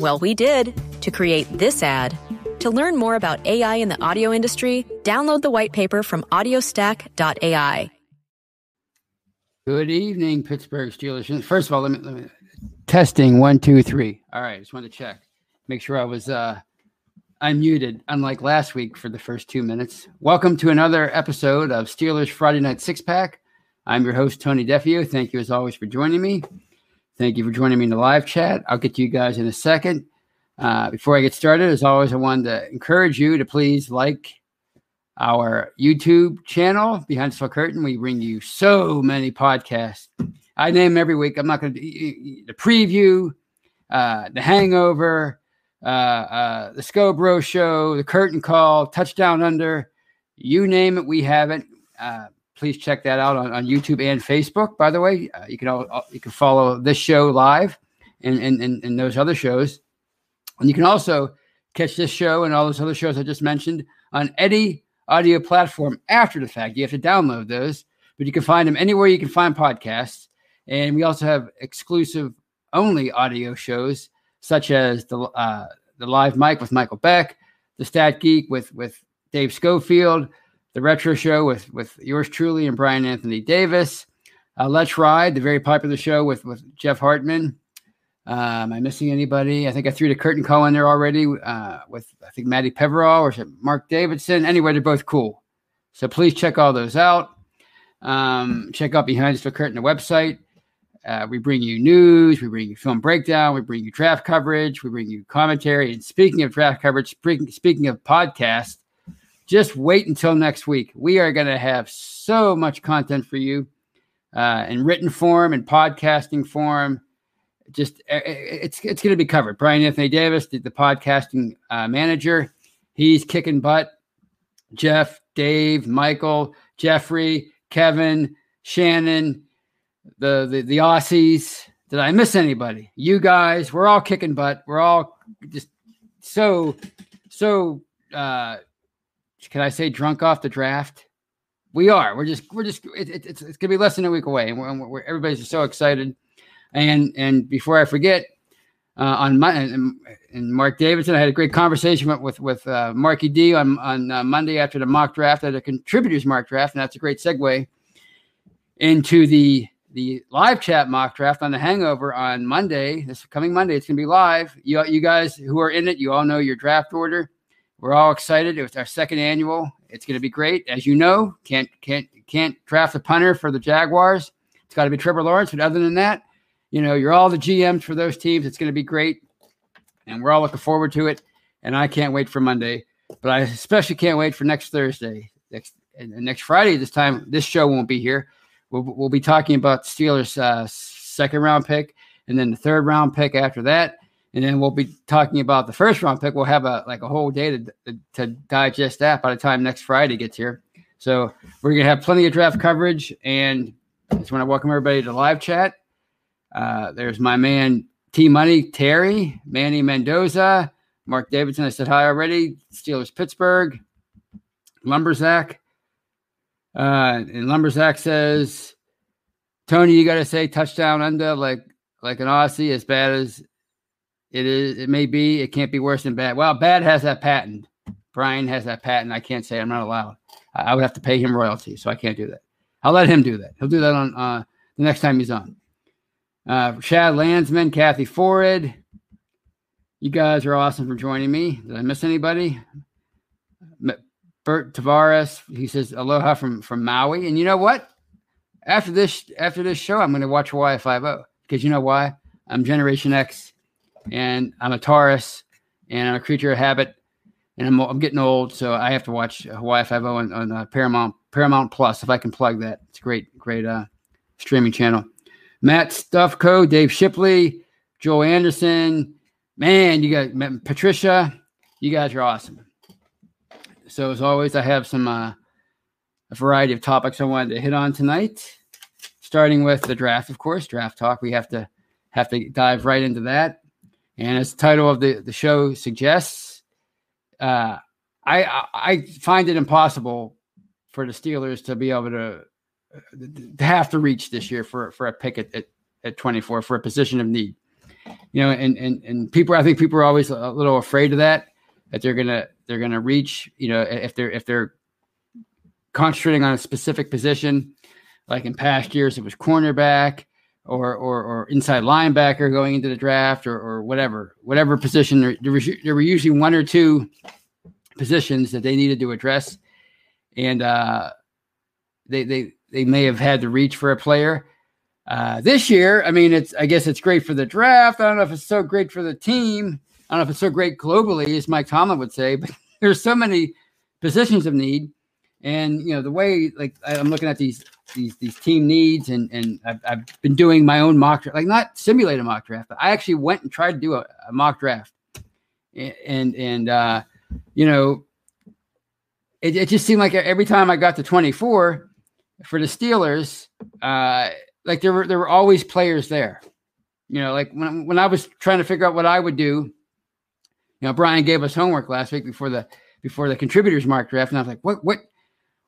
Well, we did to create this ad. To learn more about AI in the audio industry, download the white paper from audiostack.ai. Good evening, Pittsburgh Steelers. First of all, let me, let me testing one, two, three. All right, just wanted to check, make sure I was uh, unmuted, unlike last week for the first two minutes. Welcome to another episode of Steelers Friday Night Six Pack. I'm your host Tony Defeo. Thank you as always for joining me. Thank you for joining me in the live chat. I'll get to you guys in a second. Uh, before I get started, as always, I wanted to encourage you to please like our YouTube channel, Behind the Steel Curtain. We bring you so many podcasts. I name every week. I'm not going to the preview, uh, the Hangover, uh, uh, the Scobro Show, the Curtain Call, Touchdown Under. You name it, we have it. Please check that out on, on YouTube and Facebook. By the way, uh, you can all, you can follow this show live and and, and and those other shows, and you can also catch this show and all those other shows I just mentioned on any audio platform after the fact. You have to download those, but you can find them anywhere you can find podcasts. And we also have exclusive only audio shows such as the uh, the live mic with Michael Beck, the Stat Geek with with Dave Schofield, the Retro Show with with yours truly and Brian Anthony Davis. Uh, Let's Ride, the very popular show with with Jeff Hartman. Uh, am I missing anybody? I think I threw the curtain call in there already uh, with I think Maddie Peverall or Mark Davidson. Anyway, they're both cool. So please check all those out. Um, check out Behind the Curtain, the website. Uh, we bring you news, we bring you film breakdown, we bring you draft coverage, we bring you commentary. And speaking of draft coverage, speaking, speaking of podcast, just wait until next week. We are going to have so much content for you uh, in written form and podcasting form just it's it's going to be covered. Brian Anthony Davis, the, the podcasting uh, manager, he's kicking butt. Jeff, Dave, Michael, Jeffrey, Kevin, Shannon, the the the Aussies. Did I miss anybody? You guys, we're all kicking butt. We're all just so so. uh Can I say drunk off the draft? We are. We're just we're just it, it, it's it's gonna be less than a week away, and we're, we're, everybody's just so excited. And and before I forget, uh, on my and, and, Mark Davidson, I had a great conversation with with, with uh, Marky D on on uh, Monday after the mock draft, at a contributors mock draft, and that's a great segue into the the live chat mock draft on the Hangover on Monday. This coming Monday, it's gonna be live. You you guys who are in it, you all know your draft order. We're all excited. It was our second annual. It's gonna be great, as you know. Can't can't can't draft a punter for the Jaguars. It's got to be Trevor Lawrence. But other than that you know, you're all the GMs for those teams. It's going to be great. And we're all looking forward to it. And I can't wait for Monday, but I especially can't wait for next Thursday. Next, next Friday, this time, this show won't be here. We'll, we'll be talking about Steelers' uh, second round pick and then the third round pick after that. And then we'll be talking about the first round pick. We'll have a like a whole day to, to digest that by the time next Friday gets here. So we're gonna have plenty of draft coverage, and I just want to welcome everybody to live chat. Uh, there's my man T Money Terry, Manny Mendoza, Mark Davidson. I said hi already. Steelers Pittsburgh, Lumberzack. Uh, and Lumberzack says, Tony, you got to say touchdown under like like an Aussie, as bad as it is. It may be. It can't be worse than bad. Well, bad has that patent. Brian has that patent. I can't say. I'm not allowed. I, I would have to pay him royalty, so I can't do that. I'll let him do that. He'll do that on uh, the next time he's on. Uh, Shad Landsman, Kathy Forrid. You guys are awesome for joining me. Did I miss anybody? Bert Tavares, he says aloha from from Maui. And you know what? After this after this show, I'm going to watch Hawaii Five O because you know why? I'm Generation X, and I'm a Taurus, and I'm a creature of habit, and I'm I'm getting old, so I have to watch Hawaii Five O on, on uh, Paramount Paramount Plus if I can plug that. It's a great great uh, streaming channel. Matt Stuffco, Dave Shipley, Joe Anderson. Man, you got Patricia. You guys are awesome. So as always, I have some uh, a variety of topics I wanted to hit on tonight. Starting with the draft, of course, draft talk. We have to have to dive right into that. And as the title of the, the show suggests, uh, I I find it impossible for the Steelers to be able to to have to reach this year for for a pick at, at, at 24 for a position of need. You know, and and and people I think people are always a little afraid of that that they're gonna they're gonna reach. You know, if they're if they're concentrating on a specific position, like in past years it was cornerback or or, or inside linebacker going into the draft or, or whatever whatever position there, there, there were usually one or two positions that they needed to address, and uh, they they they may have had to reach for a player. Uh, this year, I mean, it's I guess it's great for the draft. I don't know if it's so great for the team. I don't know if it's so great globally, as Mike Tomlin would say, but there's so many positions of need. And you know the way, like I'm looking at these these these team needs, and and I've, I've been doing my own mock draft, like not simulate a mock draft, but I actually went and tried to do a, a mock draft, and and uh, you know, it, it just seemed like every time I got to 24 for the Steelers, uh, like there were there were always players there. You know, like when when I was trying to figure out what I would do, you know, Brian gave us homework last week before the before the contributors mark draft, and I was like, what what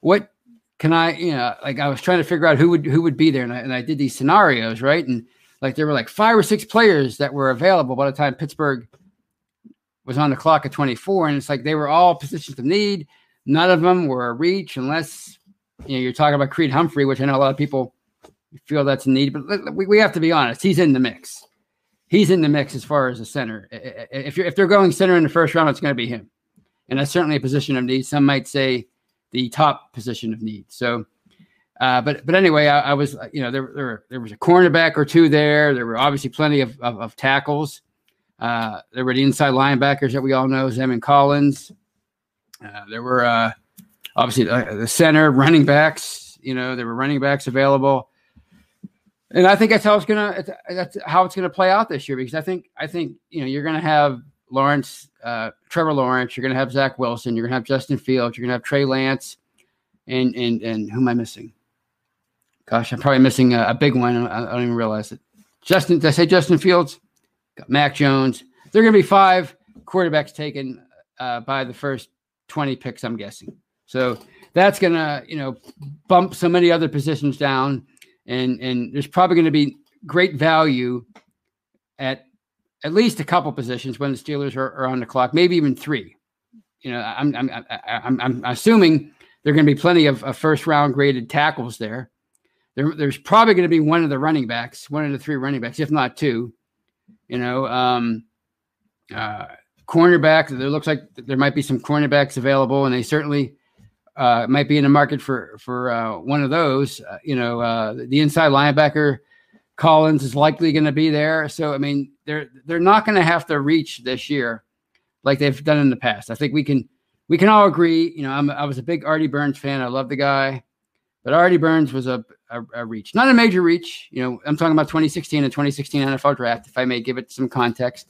what can I, you know, like I was trying to figure out who would who would be there, and I, and I did these scenarios, right? And like there were like five or six players that were available by the time Pittsburgh was on the clock at 24, and it's like they were all positions of need. None of them were a reach unless you know you're talking about Creed Humphrey, which I know a lot of people feel that's a need, but we, we have to be honest. He's in the mix. He's in the mix as far as the center. If you're if they're going center in the first round, it's going to be him, and that's certainly a position of need. Some might say the top position of need. So, uh, but but anyway, I, I, was you know there there there was a cornerback or two there. There were obviously plenty of of, of tackles. Uh, there were the inside linebackers that we all know, Zaven Collins. Uh, there were uh, obviously the, the center running backs. You know, there were running backs available and I think that's how it's gonna that's how it's gonna play out this year because I think I think you know you're gonna have Lawrence, uh, Trevor Lawrence, you're gonna have Zach Wilson, you're gonna have Justin Fields, you're gonna have Trey Lance, and and and who am I missing? Gosh, I'm probably missing a, a big one. I, I, don't even realize it. Justin, did I say Justin Fields? Got Mac Jones. There are gonna be five quarterbacks taken uh, by the first 20 picks, I'm guessing. So that's gonna you know bump so many other positions down and and there's probably going to be great value at at least a couple positions when the Steelers are, are on the clock, maybe even three. You know, I'm I'm I'm, I'm assuming there are going to be plenty of, of, first round graded tackles there. there. There's probably going to be one of the running backs, one of the three running backs, if not two. You know, um, uh, cornerback. There looks like there might be some cornerbacks available, and they certainly uh, might be in the market for for uh, one of those. Uh, you know, uh, the inside linebacker Collins is likely going to be there. So I mean, they're they're not going to have to reach this year like they've done in the past. I think we can we can all agree. You know, I'm, I was a big Artie Burns fan. I love the guy, but Artie Burns was a, a, a reach, not a major reach. You know, I'm talking about 2016 and 2016 NFL draft. If I may give it some context,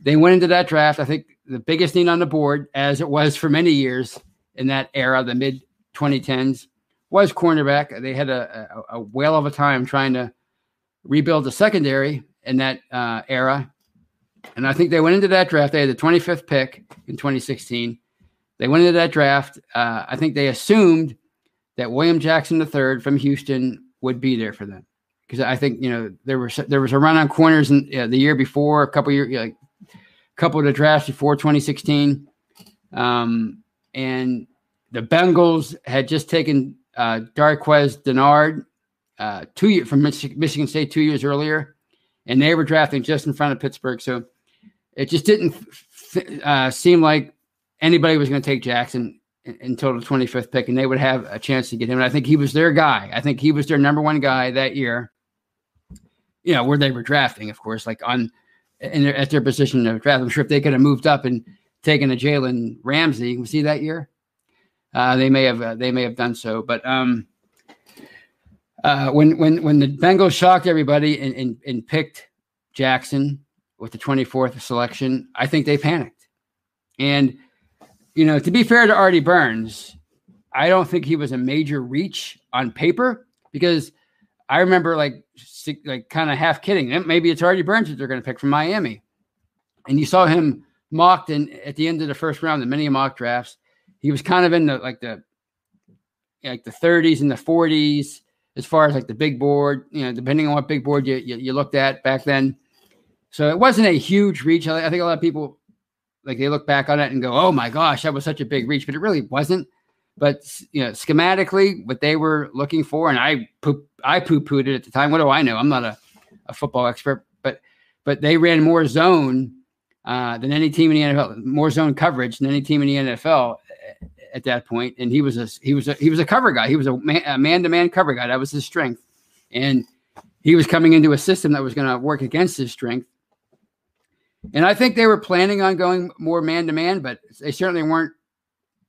they went into that draft. I think the biggest need on the board, as it was for many years in that era, the mid 2010s, was cornerback. They had a, a, a whale of a time trying to rebuild the secondary in that uh, era. And I think they went into that draft. They had the 25th pick in 2016. They went into that draft. Uh, I think they assumed that William Jackson III from Houston would be there for them because I think you know there was there was a run on corners in the year before, a couple years, like a couple of the drafts before 2016, um, and the Bengals had just taken uh, Darqueze Dennard uh, two years from Mich- Michigan State two years earlier, and they were drafting just in front of Pittsburgh. So it just didn't f- uh, seem like anybody was going to take Jackson until the 25th pick, and they would have a chance to get him. And I think he was their guy. I think he was their number one guy that year. You know where they were drafting, of course, like on in their, at their position of draft. I'm sure if they could have moved up and taken a Jalen Ramsey, he that year? Uh, they may have uh, they may have done so, but um, uh, when when when the Bengals shocked everybody and, and, and picked Jackson with the 24th selection, I think they panicked. And you know, to be fair to Artie Burns, I don't think he was a major reach on paper because I remember like like kind of half kidding. Maybe it's Artie Burns that they're going to pick from Miami, and you saw him mocked in at the end of the first round in many mock drafts he was kind of in the like the like the 30s and the 40s as far as like the big board, you know, depending on what big board you, you, you looked at back then. So it wasn't a huge reach. I, think a lot of people like they look back on it and go, "Oh my gosh, that was such a big reach," but it really wasn't. But you know, schematically, what they were looking for, and I poop, I poo pooed it at the time. What do I know? I'm not a, a football expert, but but they ran more zone uh, than any team in the NFL, more zone coverage than any team in the NFL at that point, and he was a he was a he was a cover guy. He was a man to man cover guy. That was his strength, and he was coming into a system that was going to work against his strength. And I think they were planning on going more man to man, but they certainly weren't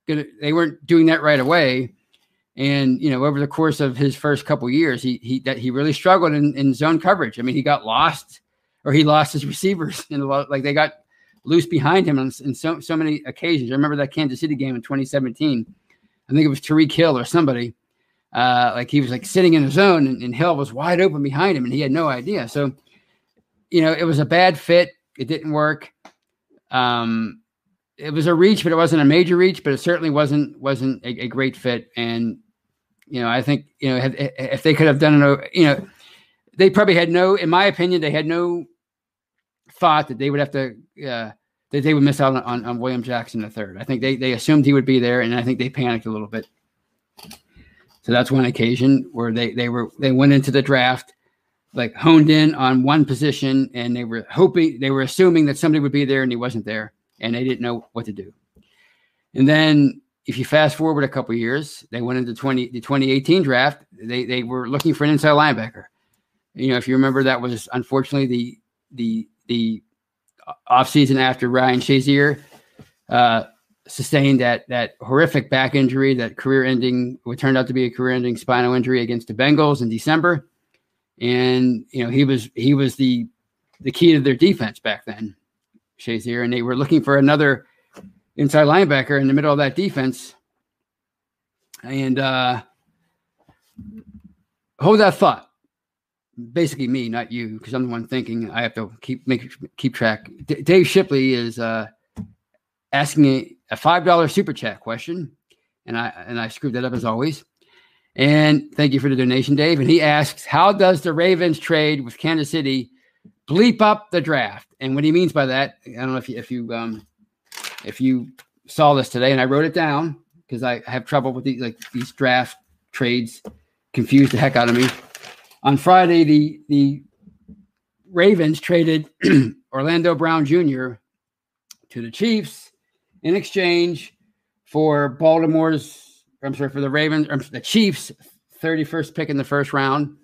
gonna. They weren't doing that right away. And you know, over the course of his first couple years, he he that he really struggled in, in zone coverage. I mean, he got lost, or he lost his receivers in a lot. Like they got loose behind him on, in so, so many occasions. I remember that Kansas City game in 2017. I think it was Tyreek Hill or somebody. Uh, like he was like sitting in the zone and, and Hill was wide open behind him and he had no idea. So, you know, it was a bad fit. It didn't work. Um, it was a reach, but it wasn't a major reach, but it certainly wasn't wasn't a, a great fit. And you know, I think you know if, if they could have done it, you know, they probably had no, in my opinion, they had no thought that they would have to uh, that they would miss out on, on William Jackson III. I think they they assumed he would be there, and I think they panicked a little bit. So that's one occasion where they they were they went into the draft like honed in on one position, and they were hoping they were assuming that somebody would be there, and he wasn't there, and they didn't know what to do. And then if you fast forward a couple years, they went into 20 the 2018 draft. They they were looking for an inside linebacker. You know, if you remember, that was unfortunately the the the offseason after Ryan Shazier uh, sustained that that horrific back injury, that career-ending, what turned out to be a career-ending spinal injury against the Bengals in December. And you know he was he was the the key to their defense back then, Shazier, and they were looking for another inside linebacker in the middle of that defense. And uh, hold that thought basically me, not you, because I'm the one thinking. I have to keep make keep track. D- Dave Shipley is uh, asking a, a five dollar super chat question, and I and I screwed that up as always. And thank you for the donation, Dave. And he asks, how does the Ravens trade with Kansas City bleep up the draft? And what he means by that, I don't know if you if you um if you saw this today, and I wrote it down because I have trouble with these like these draft trades, confuse the heck out of me on Friday, the the Ravens traded Orlando Brown Jr. to the Chiefs in exchange for Baltimore's. I'm sorry for the Ravens, or the Chiefs' 31st pick in the first round,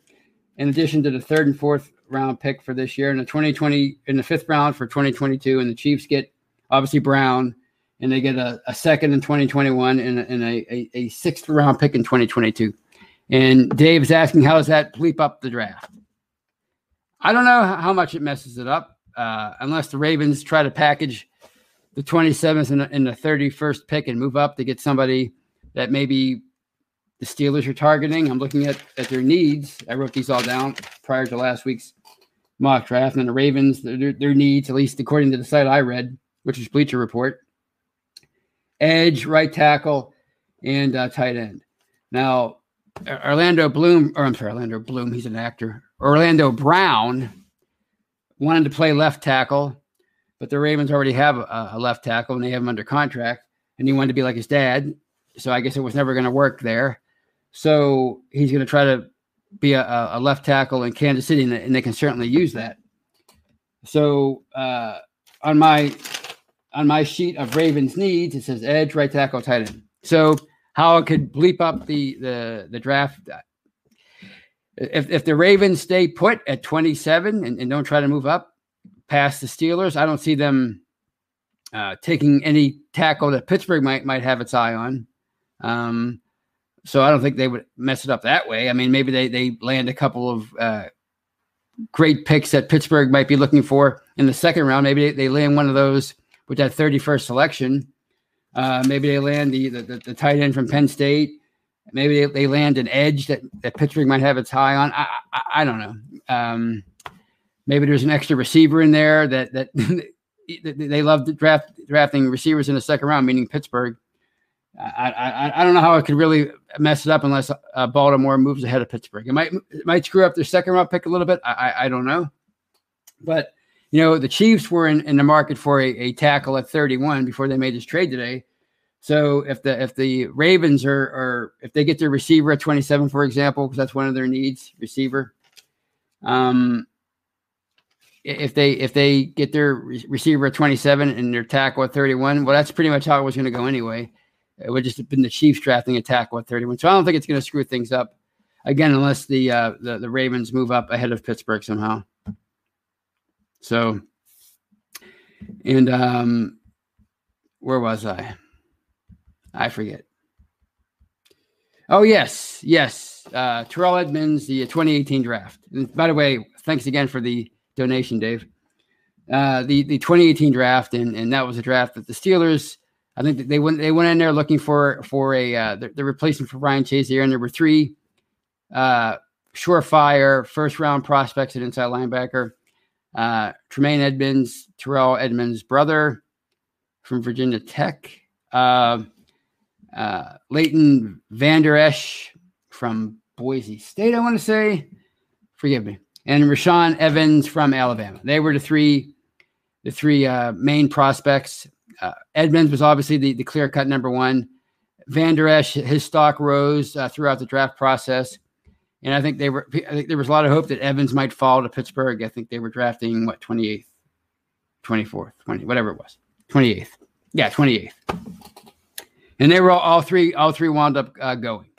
in addition to the third and fourth round pick for this year, and the 2020 in the fifth round for 2022. And the Chiefs get obviously Brown and they get a, a second in 2021 and, a, a, a sixth round pick in 2022. And Dave's asking, how does that bleep up the draft? I don't know how much it messes it up, uh, unless the Ravens try to package the 27th and, and the 31st pick and move up to get somebody that maybe the Steelers are targeting. I'm looking at, at their needs. I wrote these all down prior to last week's mock draft. And the Ravens, their, their needs, at least according to the site I read, which is Bleacher Report, edge, right tackle, and uh, tight end. Now, Orlando Bloom, or I'm sorry, Orlando Bloom, he's an actor. Orlando Brown wanted to play left tackle, but the Ravens already have a, a left tackle and they have him under contract, and he wanted to be like his dad. So I guess it was never going to work there. So he's going to try to be a, a, left tackle in Kansas City, and, and they can certainly use that. So uh, on my on my sheet of Ravens needs, it says edge, right tackle, tight end. So how it could bleep up the the the draft. If if the Ravens stay put at 27 and, and don't try to move up past the Steelers, I don't see them uh, taking any tackle that Pittsburgh might might have its eye on. Um, so I don't think they would mess it up that way. I mean, maybe they they land a couple of uh, great picks that Pittsburgh might be looking for in the second round. Maybe they, they land one of those with that 31st selection. Uh, maybe they land the, the, the tight end from Penn State. Maybe they, they land an edge that, that Pittsburgh might have its high on. I, I, I don't know. Um, maybe there's an extra receiver in there that that they love to draft drafting receivers in the second round, meaning Pittsburgh. I, I, I don't know how it could really mess it up unless uh, Baltimore moves ahead of Pittsburgh. It might it might screw up their second round pick a little bit. I, I, I don't know, but you know, the Chiefs were in, in the market for a, a tackle at 31 before they made this trade today. So if the if the Ravens are or if they get their receiver at 27, for example, because that's one of their needs, receiver. Um, if they if they get their re- receiver at 27 and their tackle at 31, well, that's pretty much how it was going to go anyway. It would just have been the Chiefs drafting a tackle at 31. So I don't think it's going to screw things up again, unless the uh, the the Ravens move up ahead of Pittsburgh somehow. So, and um, where was I? I forget. Oh yes, yes. Uh, Terrell Edmunds, the 2018 draft. And by the way, thanks again for the donation, Dave. Uh, the the 2018 draft, and and that was a draft that the Steelers. I think they went they went in there looking for for a uh, the, the replacement for Ryan Shazier, and there were three uh, surefire first round prospects at inside linebacker uh, Tremaine Edmunds, Terrell Edmunds' brother from Virginia Tech, uh, uh, Leighton Vander Esch from Boise State, I want to say. Forgive me. And Rashaan Evans from Alabama. They were the three, the three uh, main prospects. Uh, Edmunds was obviously the, the clear cut number one. Vander Esch, his stock rose uh, throughout the draft process. And I think they were. I think there was a lot of hope that Evans might fall to Pittsburgh. I think they were drafting what twenty eighth, twenty fourth, twenty whatever it was, twenty eighth. Yeah, twenty eighth. And they were all, all, three. All three wound up uh, going.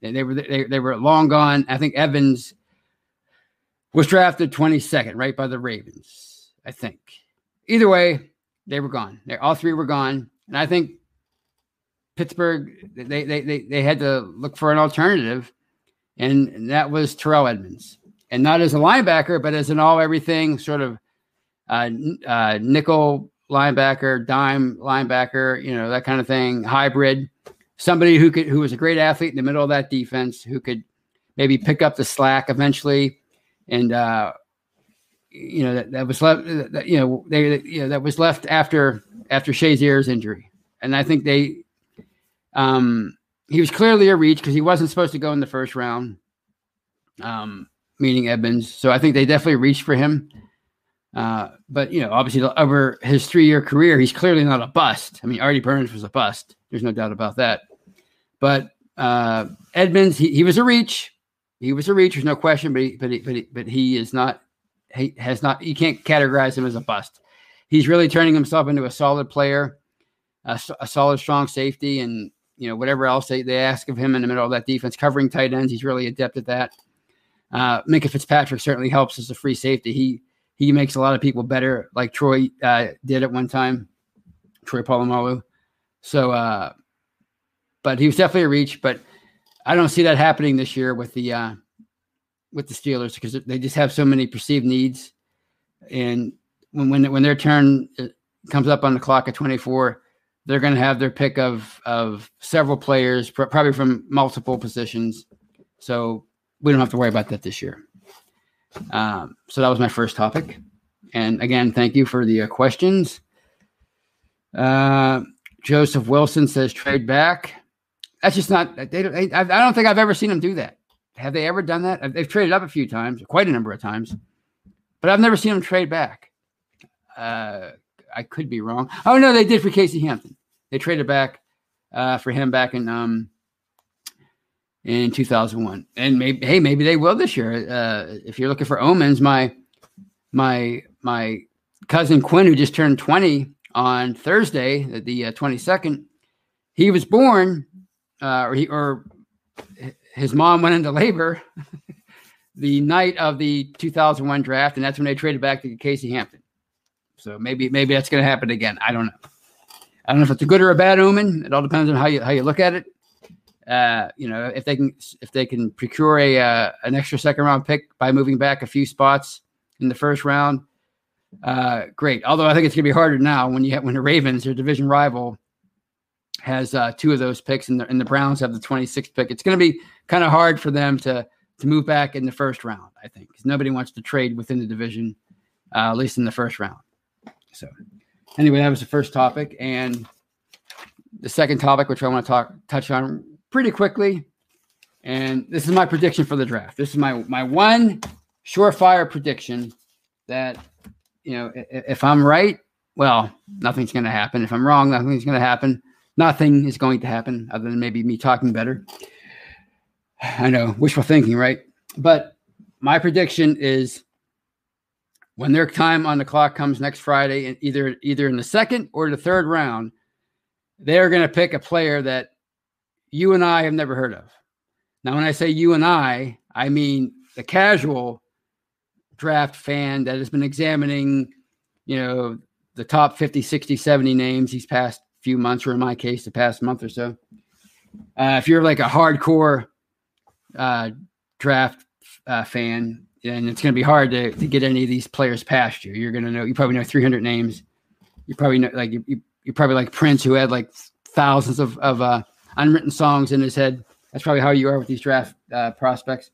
They, they were they, they were long gone. I think Evans was drafted twenty second, right by the Ravens. I think. Either way, they were gone. They all three were gone, and I think Pittsburgh they they they, they had to look for an alternative and that was Terrell Edmunds. and not as a linebacker, but as an all everything sort of uh, uh, nickel linebacker, dime linebacker, you know that kind of thing, hybrid. Somebody who could who was a great athlete in the middle of that defense, who could maybe pick up the slack eventually, and uh, you know that, that was left. That, you know they you know that was left after after Shazier's injury, and I think they um he was clearly a reach because he wasn't supposed to go in the first round, um, meaning Edmunds. So I think they definitely reached for him. Uh, but you know, obviously over his three-year career, he's clearly not a bust. I mean, Artie Burns was a bust. There's no doubt about that. But uh, Edmunds, he, he was a reach. He was a reach. There's no question. But he, but he, but he, but he is not. He has not. You can't categorize him as a bust. He's really turning himself into a solid player, a, a solid, strong safety, and you know, whatever else they, they ask of him in the middle of that defense, covering tight ends. He's really adept at that. Uh, Minkah Fitzpatrick certainly helps as a free safety. He he makes a lot of people better, like Troy uh, did at one time, Troy Polamalu. So, uh, but he was definitely a reach. But I don't see that happening this year with the uh, with the Steelers because they just have so many perceived needs, and when when when their turn uh, comes up on the clock at 24, they're going to have their pick of of several players, pr- probably from multiple positions. So we don't have to worry about that this year. Um, so that was my first topic. And again, thank you for the uh, questions. Uh, Joseph Wilson says trade back. That's just not. They, they, I don't think I've ever seen them do that. Have they ever done that? They've traded up a few times, quite a number of times, but I've never seen them trade back. Uh, I could be wrong. Oh no, they did for Casey Hampton. They traded back uh, for him back in um, in 2001. And maybe, hey, maybe they will this year. Uh, if you're looking for omens, my my my cousin Quinn, who just turned 20 on Thursday, the uh, 22nd, he was born, uh, or he or his mom went into labor the night of the 2001 draft, and that's when they traded back to Casey Hampton. So maybe maybe that's going to happen again. I don't know. I don't know if it's a good or a bad omen. It all depends on how you how you look at it. Uh, you know, if they can if they can procure a uh, an extra second round pick by moving back a few spots in the first round, uh, great. Although I think it's going to be harder now when you have, when the Ravens, your division rival, has uh, two of those picks, and the, and the Browns have the 26th pick. It's going to be kind of hard for them to to move back in the first round. I think because nobody wants to trade within the division, uh, at least in the first round. So, anyway, that was the first topic, and the second topic, which I want to talk touch on pretty quickly. And this is my prediction for the draft. This is my my one surefire prediction that you know if, if I'm right, well, nothing's going to happen. If I'm wrong, nothing's going to happen. Nothing is going to happen other than maybe me talking better. I know wishful thinking, right? But my prediction is when their time on the clock comes next Friday, either either in the second or the third round, they're going to pick a player that you and I have never heard of. Now, when I say you and I, I mean the casual draft fan that has been examining, you know, the top 50, 60, 70 names these past few months, or in my case, the past month or so. Uh, if you're like a hardcore uh, draft uh, fan, and it's going to be hard to, to get any of these players past you. You're going to know, you probably know 300 names. You probably know, like, you, you, probably like Prince, who had like thousands of, of uh, unwritten songs in his head. That's probably how you are with these draft uh, prospects.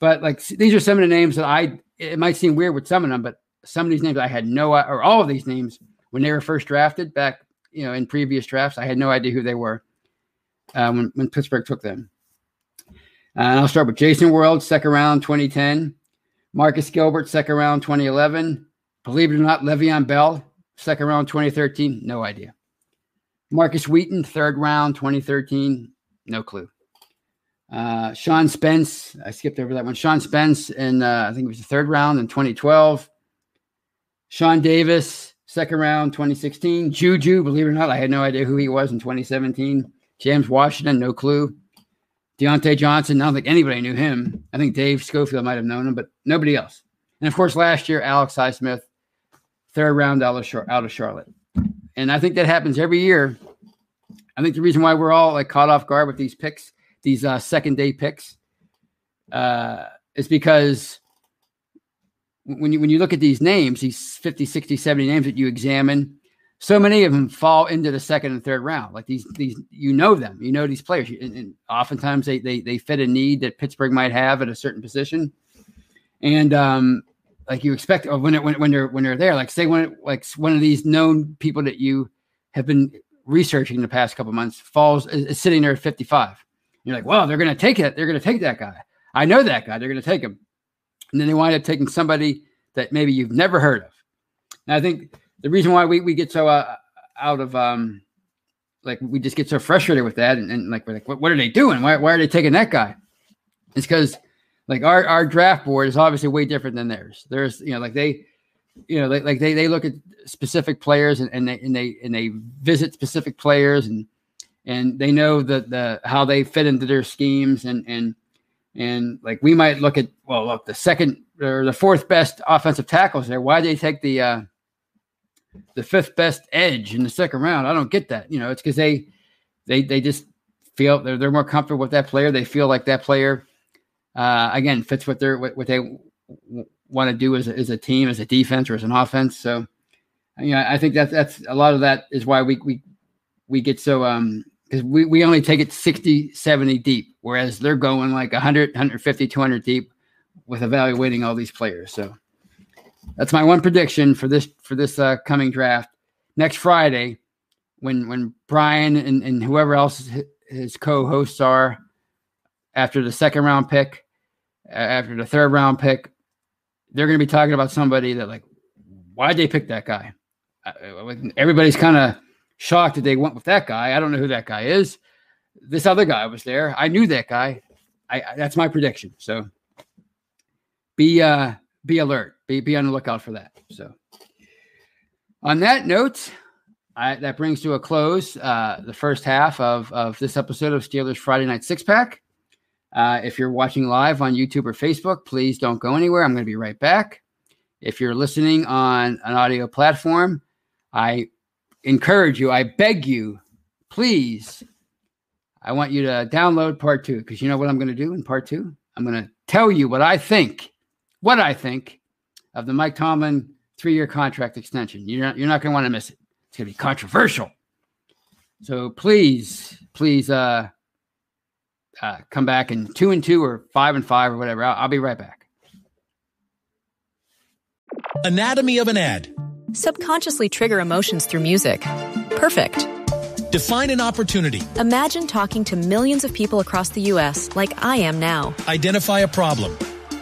But like these are some of the names that I. It might seem weird with some of them, but some of these names I had no, or all of these names when they were first drafted back, you know, in previous drafts, I had no idea who they were uh, when when Pittsburgh took them. Uh, and I'll start with Jason Worilds, second round, 2010. Marcus Gilbert, second round, 2011. Believe it or not, Le'Veon Bell, second round, 2013. No idea. Markus Wheaton, third round, 2013. No clue. Uh, Sean Spence, I skipped over that one. Sean Spence, and uh, I think it was the third round in 2012. Sean Davis, second round, 2016. Juju, believe it or not, I had no idea who he was in 2017. James Washington, no clue. Diontae Johnson, I don't think anybody knew him. I think Dave Schofield might have known him, but nobody else. And of course, last year, Alex Highsmith, third round out of, out of Charlotte and I think that happens every year. I think the reason why we're all like caught off guard with these picks, these uh, second day picks, uh, is because when you when you look at these names, these 50, 60, 70 names that you examine, so many of them fall into the second and third round. Like these, these you know them, you know these players, and, and oftentimes they, they they fit a need that Pittsburgh might have at a certain position, and um, like you expect when it, when when they're when they're there. Like say when like one of these known people that you have been researching the past couple months falls is, is, sitting there at 55. You're like, well, they're going to take it. They're going to take that guy. I know that guy. They're going to take him, and then they wind up taking somebody that maybe you've never heard of. And I think the reason why we we get so uh, out of um like we just get so frustrated with that, and, and like we're like, what, what are they doing? Why why are they taking that guy? It's because like our our draft board is obviously way different than theirs. There's you know like they you know like, like they they look at specific players and, and they and they and they visit specific players and and they know the the how they fit into their schemes and and and like we might look at well look the second or the fourth best offensive tackles there why they take the uh the fifth best edge in the second round. I don't get that. You know, it's because they they they just feel they're they're more comfortable with that player. They feel like that player uh, again fits what they're what, what they want to do as a, as a team, as a defense or as an offense. So, you know, I think that's that's a lot of that is why we we we get so um because we, we only take it 60 70 deep whereas they're going like 100 150 200 deep with evaluating all these players so that's my one prediction for this for this uh, coming draft next friday when when brian and, and whoever else his, co-hosts are after the second round pick after the third round pick they're going to be talking about somebody that like why'd they pick that guy everybody's kind of shocked that they went with that guy. I don't know who that guy is. This other guy was there. I knew that guy. I, I that's my prediction. So be uh be alert. Be be on the lookout for that. So on that note, I, that brings to a close uh, the first half of, of this episode of Steelers Friday Night Six Pack. Uh, if you're watching live on YouTube or Facebook, please don't go anywhere. I'm going to be right back. If you're listening on an audio platform, I encourage you, I beg you, please, I want you to download part two because you know what I'm going to do in part two? I'm going to tell you what I think, what I think of the Mike Tomlin three year contract extension. You're not, you're not going to want to miss it. It's going to be controversial. So please, please uh, uh, come back and two and two or five and five or whatever. I'll, I'll be right back. Anatomy of an ad. Subconsciously trigger emotions through music. Perfect. Define an opportunity. Imagine talking to millions of people across the U.S. like I am now. Identify a problem.